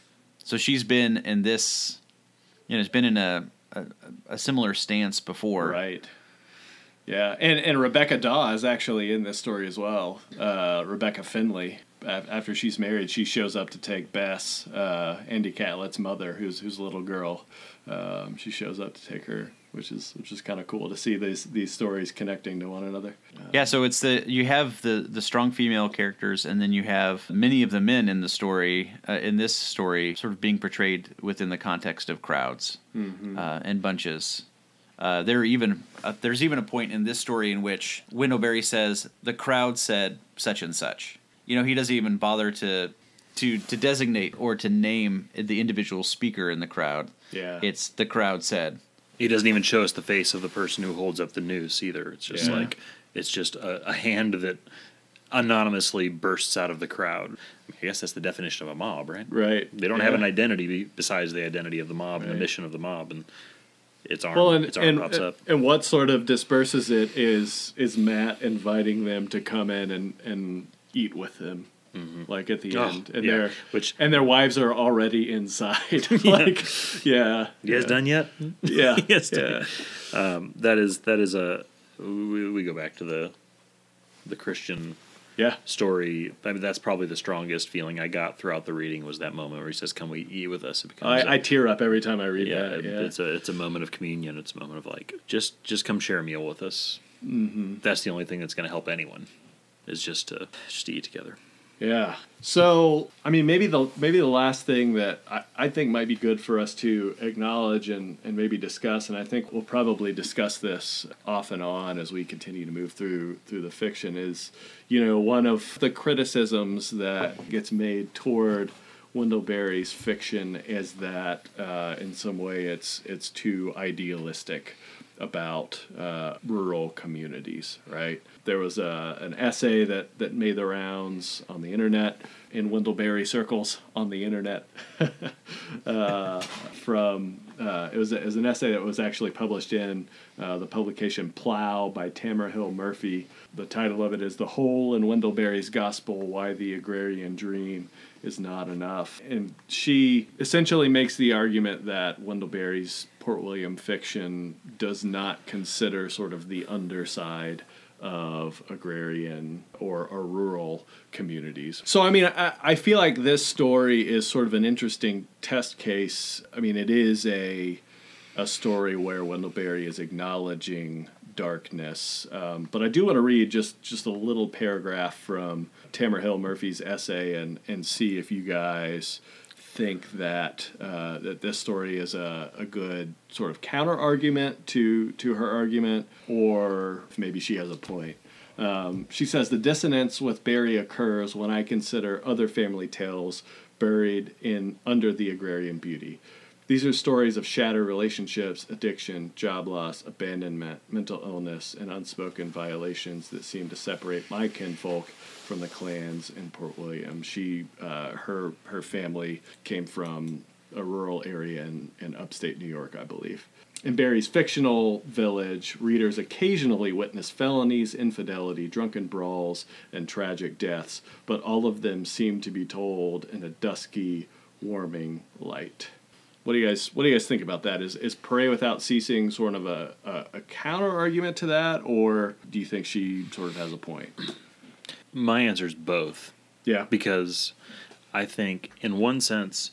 so she's been in this, you know, it's been in a a, a similar stance before. Right. Yeah, and and Rebecca Daw is actually in this story as well. Uh, Rebecca Finley. After she's married, she shows up to take Bess, uh, Andy Catlett's mother, who's who's a little girl. Um, she shows up to take her, which is which is kind of cool to see these these stories connecting to one another. Yeah, so it's the you have the the strong female characters, and then you have many of the men in the story. Uh, in this story, sort of being portrayed within the context of crowds uh, and bunches. Uh, there even uh, there's even a point in this story in which Wendell Berry says the crowd said such and such. You know, he doesn't even bother to to to designate or to name the individual speaker in the crowd. Yeah. it's the crowd said. He doesn't even show us the face of the person who holds up the noose either. It's just Yeah. like it's just a, a hand that anonymously bursts out of the crowd. I guess that's the definition of a mob, right? Right. They don't have an identity besides the identity of the mob and the mission of the mob, and its arm, Well, and its arm and, pops up. and what sort of disperses it is is Matt inviting them to come in and and eat with him. Like at the Oh, end, and yeah. their Which- and their wives are already inside. like, yeah, You guys yeah. done yet? Yeah, Yes, yeah, Um, that is that is a we, we go back to the the Christian yeah. story. I mean, that's probably the strongest feeling I got throughout the reading was that moment where he says, "Come, we eat with us." It becomes a- I, I tear up every time I read yeah, that. it- Yeah, it's a it's a moment of communion. It's a moment of like just just come share a meal with us. Mm-hmm. That's the only thing that's going to help anyone is just to just to eat together. Yeah. So, I mean, maybe the maybe the last thing that I, I think might be good for us to acknowledge and, and maybe discuss, and I think we'll probably discuss this off and on as we continue to move through through the fiction, is you know one of the criticisms that gets made toward Wendell Berry's fiction is that uh, in some way it's it's too idealistic about uh, rural communities, right? There was a, an essay that, that made the rounds on the internet, in Wendell Berry circles on the internet, uh, from, uh, it, was a, it was an essay that was actually published in uh, the publication Plough by Tamara Hill Murphy. The title of it is The Hole in Wendell Berry's Gospel, Why the Agrarian Dream is Not Enough. And she essentially makes the argument that Wendell Berry's Port William fiction does not consider sort of the underside of agrarian or, or rural communities. So, I mean, I, I feel like this story is sort of an interesting test case. I mean, it is a a story where Wendell Berry is acknowledging darkness. Um, but I do want to read just just a little paragraph from Tamara Hill Murphy's essay and and see if you guys think that uh, that this story is a, a good sort of counter argument to to her argument, or maybe she has a point. Um, she says the dissonance with Berry occurs when I consider other family tales buried in under the agrarian beauty. These are stories of shattered relationships, addiction, job loss, abandonment, mental illness, and unspoken violations that seem to separate my kinfolk from the clans in Port William. She, uh, her, her family came from a rural area in, in upstate New York, I believe. In Berry's fictional village, readers occasionally witness felonies, infidelity, drunken brawls, and tragic deaths, but all of them seem to be told in a dusky, warming light. What do you guys What do you guys think about that? Is is pray without ceasing sort of a, a, a counter argument to that, or do you think she sort of has a point? My answer is both. Yeah, because I think, in one sense,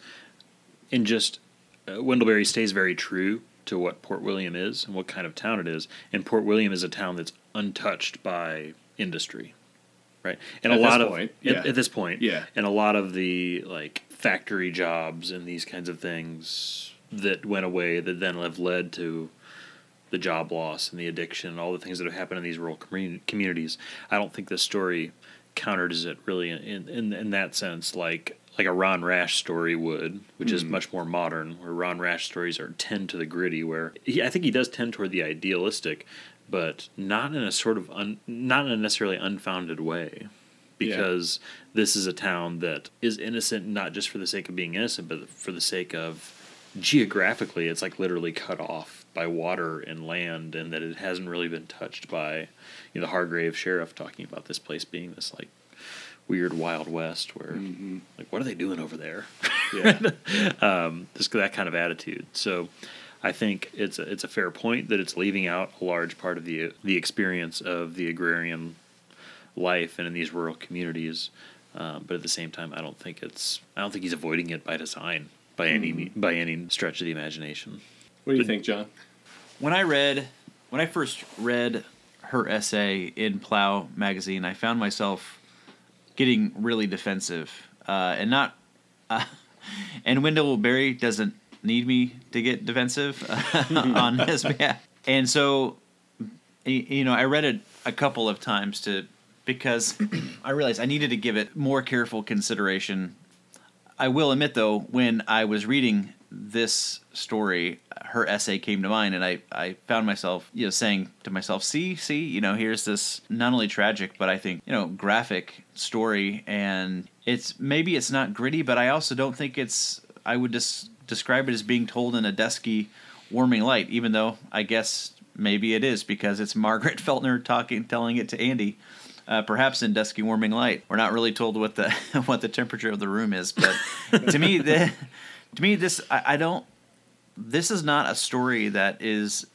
in just uh, Wendell Berry stays very true to what Port William is and what kind of town it is. And Port William is a town that's untouched by industry, right? And At a lot this of point, at- at, this point, Yeah. and a lot of the like factory jobs and these kinds of things that went away that then have led to the job loss and the addiction and all the things that have happened in these rural commun- communities. I don't think this story counters it really in, in in that sense like like a Ron Rash story would, which is hmm. much more modern, where Ron Rash stories are tend to the gritty. Where he, I think he does tend toward the idealistic, but not in a sort of un, not in a necessarily unfounded way, because this is a town that is innocent not just for the sake of being innocent, but for the sake of geographically, it's like literally cut off by water and land, and that it hasn't really been touched by, you know, the Hargrave sheriff talking about this place being this like weird wild west where like what are they doing over there? Yeah, um, this that kind of attitude. So I think it's a, it's a fair point that it's leaving out a large part of the the experience of the agrarian life and in these rural communities um, but at the same time I don't think it's I don't think he's avoiding it by design by any me- by any stretch of the imagination What do you think, John? when I read when I first read her essay in Plough magazine, I found myself getting really defensive, uh, and not. Uh, and Wendell Berry doesn't need me to get defensive on his behalf, and so you know I read it a couple of times to because I realized I needed to give it more careful consideration I will admit though, when I was reading this story, her essay came to mind, and I, I found myself you know saying to myself, "See, see, you know, here's this not only tragic, but I think you know graphic story, and it's maybe it's not gritty, but I also don't think it's I would just describe it as being told in a dusky, warming light, even though I guess maybe it is because it's Margaret Feltner talking, telling it to Andy." Uh, perhaps in dusky warming light. We're not really told what the what the temperature of the room is, but to me, the, to me, this I, I don't. This is not a story that is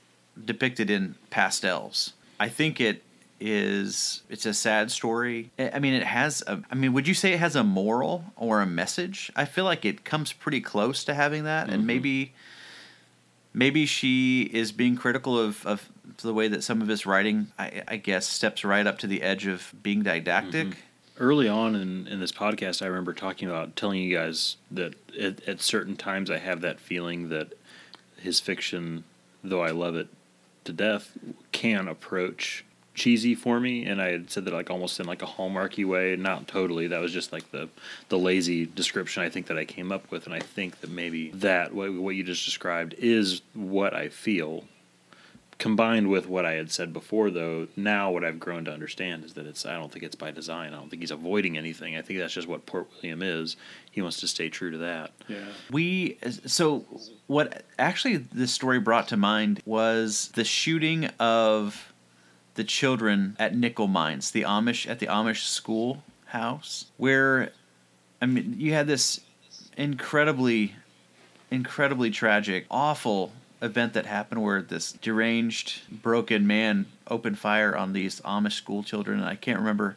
depicted in pastels. I think it is. It's a sad story. I mean, it has. A, I mean, would you say it has a moral or a message? I feel like it comes pretty close to having that, and maybe maybe she is being critical of, of the way that some of his writing, I, I guess, steps right up to the edge of being didactic. Mm-hmm. early on in, in this podcast, I remember talking about telling you guys that at, at certain times I have that feeling that his fiction, though I love it to death, can approach cheesy for me. And I had said that like almost in like a hallmarky way, not totally. That was just like the the lazy description I think that I came up with. And I think that maybe that what what you just described is what I feel combined with what I had said before, though, now what I've grown to understand is that it's. I don't think it's by design. I don't think he's avoiding anything. I think that's just what Port William is. He wants to stay true to that. Yeah. We so what actually this story brought to mind was the shooting of the children at Nickel Mines, the Amish at the Amish schoolhouse, where I mean you had this incredibly, incredibly tragic, awful event that happened where this deranged, broken man opened fire on these Amish school children, I can't remember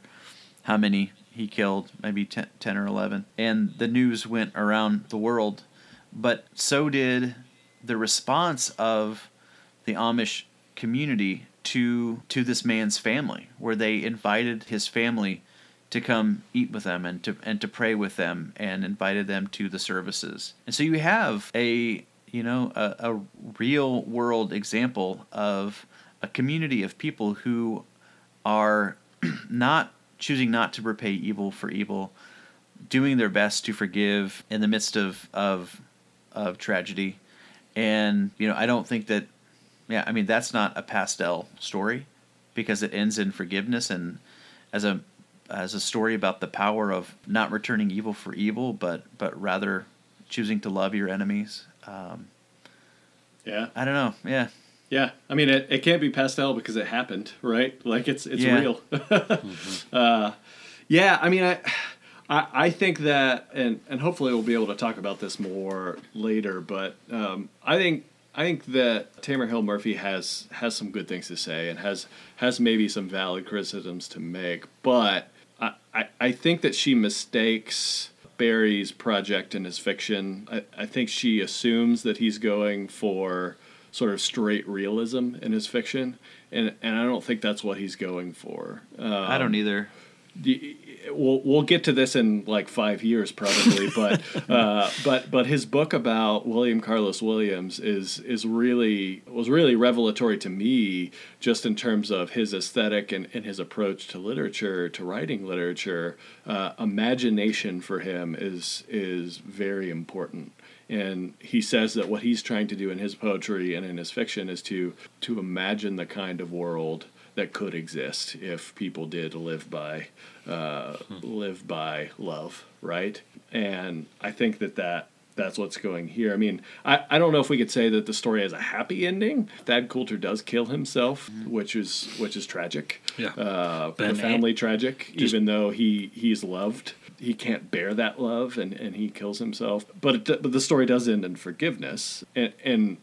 how many he killed, maybe 10, 10 or 11. And the news went around the world, but so did the response of the Amish community to to this man's family, where they invited his family to come eat with them and to and to pray with them and invited them to the services. And so you have a you know a, a real world example of a community of people who are not choosing not to repay evil for evil, doing their best to forgive in the midst of of of tragedy. And you know, I don't think that yeah, I mean that's not a pastel story because it ends in forgiveness and as a as a story about the power of not returning evil for evil, but but rather choosing to love your enemies. Um, yeah, I don't know. Yeah, yeah. I mean, it, it can't be pastel because it happened, right? Like it's it's Yeah. real. mm-hmm. uh, yeah, I mean, I, I I think that, and and hopefully we'll be able to talk about this more later. But um, I think I think that Tamara Hill Murphy has has some good things to say and has has maybe some valid criticisms to make. But I I, I think that she mistakes. Berry's project in his fiction. I, I think she assumes that he's going for sort of straight realism in his fiction, and and I don't think that's what he's going for. Um, I don't either. the- we'll we'll get to this in like five years probably, but uh, but but his book about William Carlos Williams is is really was really revelatory to me just in terms of his aesthetic and, and his approach to literature to writing literature. Uh, imagination for him is is very important. And he says that what he's trying to do in his poetry and in his fiction is to to imagine the kind of world that could exist if people did live by uh, live by love, right? And I think that that that's what's going here. I mean, I, I don't know if we could say that the story has a happy ending. Thad Coulter does kill himself, which is which is tragic. Yeah. Uh, profoundly tragic, just- even though he he's loved. He can't bear that love, and, and he kills himself. But it, but the story does end in forgiveness, and and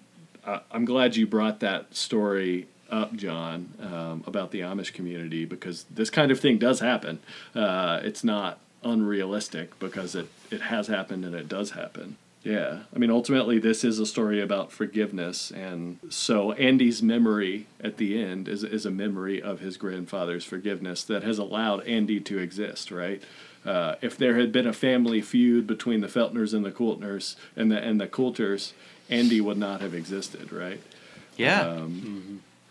uh, I'm glad you brought that story up, John, um, about the Amish community because this kind of thing does happen. Uh, it's not unrealistic because it, it has happened and it does happen. Yeah. I mean, ultimately, this is a story about forgiveness. And so Andy's memory at the end is, is a memory of his grandfather's forgiveness that has allowed Andy to exist, right? Uh, if there had been a family feud between the Feltners and the Coultners and the and the Coulters, Andy would not have existed, right? Yeah. Um,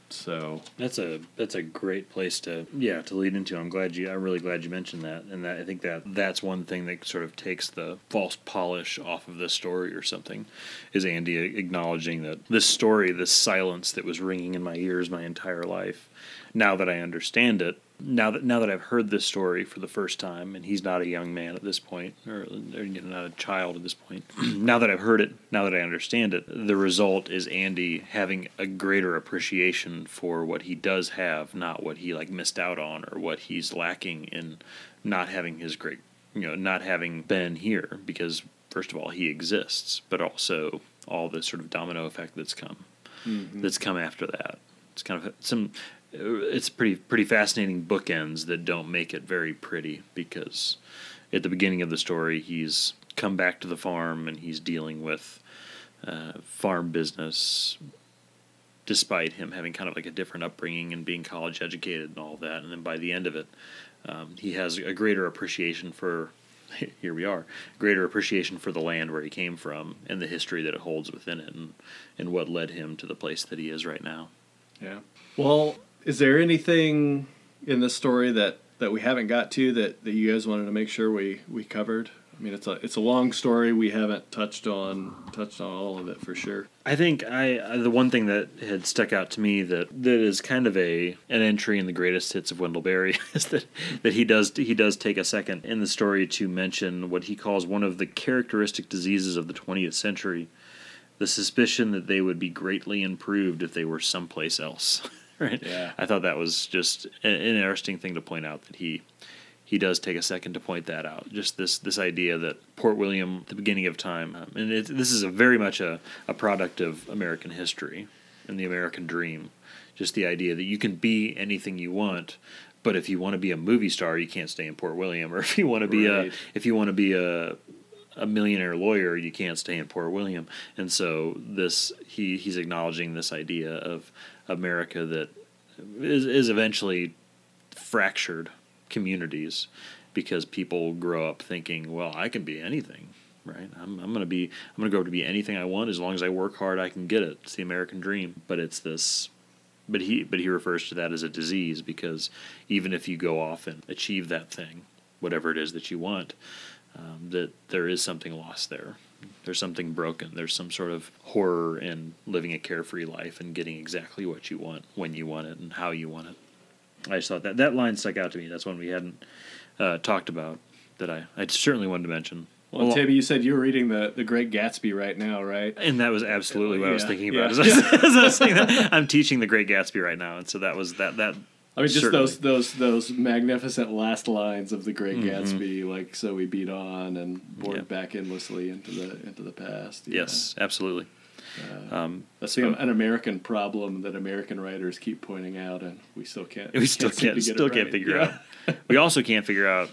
So That's a that's a great place to yeah to lead into. I'm glad you I'm really glad you mentioned that, and that I think that that's one thing that sort of takes the false polish off of this story or something, is Andy acknowledging that this story, this silence that was ringing in my ears my entire life, now that I understand it, now that now that I've heard this story for the first time, and he's not a young man at this point, or, or you know, not a child at this point. now that I've heard it, now that I understand it, the result is Andy having a greater appreciation for what he does have, not what he like missed out on or what he's lacking in not having his great, you know, not having been here because first of all he exists, but also all the sort of domino effect that's come mm-hmm. that's come after that. It's kind of some. It's pretty pretty fascinating bookends that don't make it very pretty because at the beginning of the story he's come back to the farm and he's dealing with uh, farm business despite him having kind of like a different upbringing and being college educated and all that and then by the end of it um, he has a greater appreciation for here we are greater appreciation for the land where he came from and the history that it holds within it and, and what led him to the place that he is right now Yeah. Well, is there anything in this story that, that we haven't got to that, that you guys wanted to make sure we, we covered? I mean, it's a it's a long story. We haven't touched on touched on all of it for sure. I think I, the one thing that had stuck out to me that that is kind of a an entry in the greatest hits of Wendell Berry is that that he does he does take a second in the story to mention what he calls one of the characteristic diseases of the 20th century, the suspicion that they would be greatly improved if they were someplace else. right? Yeah. I thought that was just an interesting thing to point out that he he does take a second to point that out. Just this this idea that Port William, the beginning of time, um, and it, this is a very much a, a product of American history and the American dream. Just the idea that you can be anything you want, but if you want to be a movie star, you can't stay in Port William, or if you want to be Right. a if you want to be a a millionaire lawyer, you can't stay in Port William. And so this he he's acknowledging this idea of America that is is eventually fractured communities because people grow up thinking, well, I can be anything, right? I'm I'm gonna be I'm gonna grow up to be anything I want as long as I work hard. I can get it. It's the American dream, but it's this. But he but he refers to that as a disease because even if you go off and achieve that thing, whatever it is that you want, um, that there is something lost there. There's something broken. There's some sort of horror in living a carefree life and getting exactly what you want when you want it and how you want it. I just thought that that line stuck out to me. That's one we hadn't uh, talked about that I, I certainly wanted to mention. Well, Tabby, you said you were reading the, the Great Gatsby right now, right? and that was absolutely what I was Yeah, thinking yeah. about. As I was, as I was that, I'm teaching The Great Gatsby right now, and so that was that that. I mean, just certainly- those those those magnificent last lines of the Great Mhm. Gatsby, like "So we beat on and bored Yeah. back endlessly into the into the past." Yes, absolutely. Um, that's the, an American problem that American writers keep pointing out, and we still can't. we still can't get it still can't figure Yeah. out. We also can't figure out,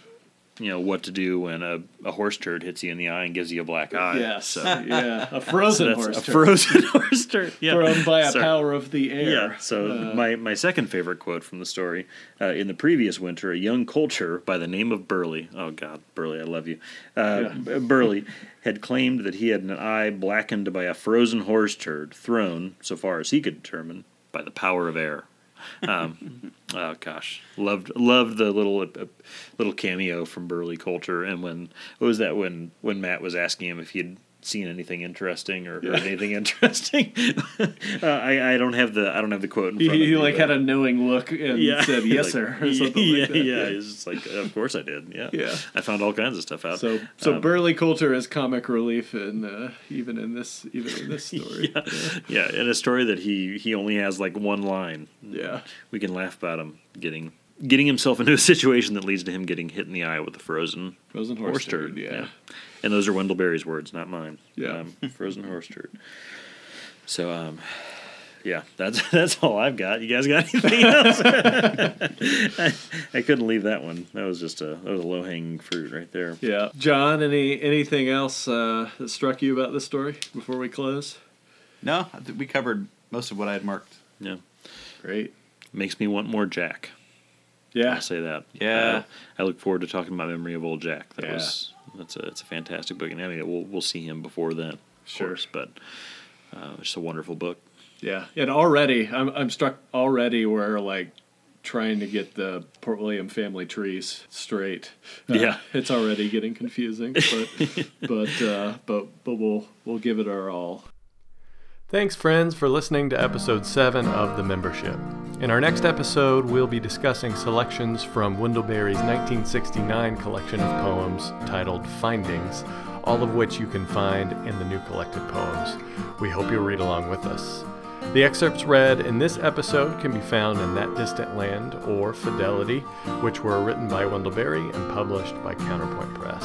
you know, what to do when a, a horse turd hits you in the eye and gives you a black eye. Yes, so, yeah, a frozen that's horse a turd frozen horse turd. Yeah. thrown by a Sorry. power of the air. Yeah. So Uh, my, my second favorite quote from the story: uh, In the previous winter, a young coulter by the name of Burley. Oh God, Burley, I love you. Uh, Yeah. Burley had claimed that he had an eye blackened by a frozen horse turd thrown, so far as he could determine, by the power of air. Um, oh gosh, loved loved the little uh, little cameo from Burley Coulter, and when what was that when when Matt was asking him if he'd seen anything interesting or heard Yeah. anything interesting. uh, I I don't have the I don't have the quote in he, front of he me. like had a knowing look and said yes Like, sir or something yeah, like that. yeah. He's just like, of course I did. Yeah, Yeah. I found all kinds of stuff out. So so Um, Burley Coulter is comic relief in uh, even in this even in this story. yeah, yeah, in a story that he he only has like one line. Yeah. we can laugh about him getting getting himself into a situation that leads to him getting hit in the eye with a frozen Frozen horse, horse turd. turd. Yeah. And those are Wendell Berry's words, not mine. Yeah. Um, frozen horse turd. So, um, yeah, that's that's all I've got. You guys got anything else? I, I couldn't leave that one. That was just a that was a low hanging fruit right there. Yeah. John, any anything else uh, that struck you about this story before we close? No, we covered most of what I had marked. Yeah, Great. makes me want more Jack. Yeah. I'll say that. Yeah. Uh, I look forward to talking about Memory of Old Jack. That Yeah. was that's a it's a fantastic book, and I mean we'll we'll see him before then, of Sure. course, but uh, it's a wonderful book. Yeah. And already I'm I'm struck already where like trying to get the Port William family trees straight. Uh, Yeah. It's already getting confusing, but but uh, but but we'll we'll give it our all. Thanks, friends, for listening to episode 7 of The Membership. In our next episode, we'll be discussing selections from Wendell Berry's 1969 collection of poems titled Findings, all of which you can find in the new collected poems. We hope you'll read along with us. The excerpts read in this episode can be found in That Distant Land or Fidelity, which were written by Wendell Berry and published by Counterpoint Press.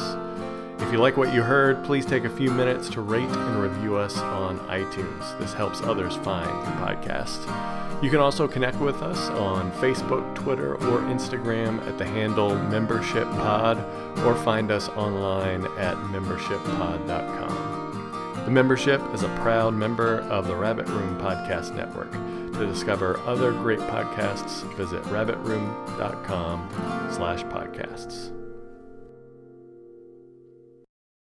If you like what you heard, please take a few minutes to rate and review us on iTunes. This helps others find the podcast. You can also connect with us on Facebook, Twitter, or Instagram at the handle Membership Pod, or find us online at membershippod.com. The membership is a proud member of the Rabbit Room Podcast Network. To discover other great podcasts, visit rabbitroom.com slash podcasts.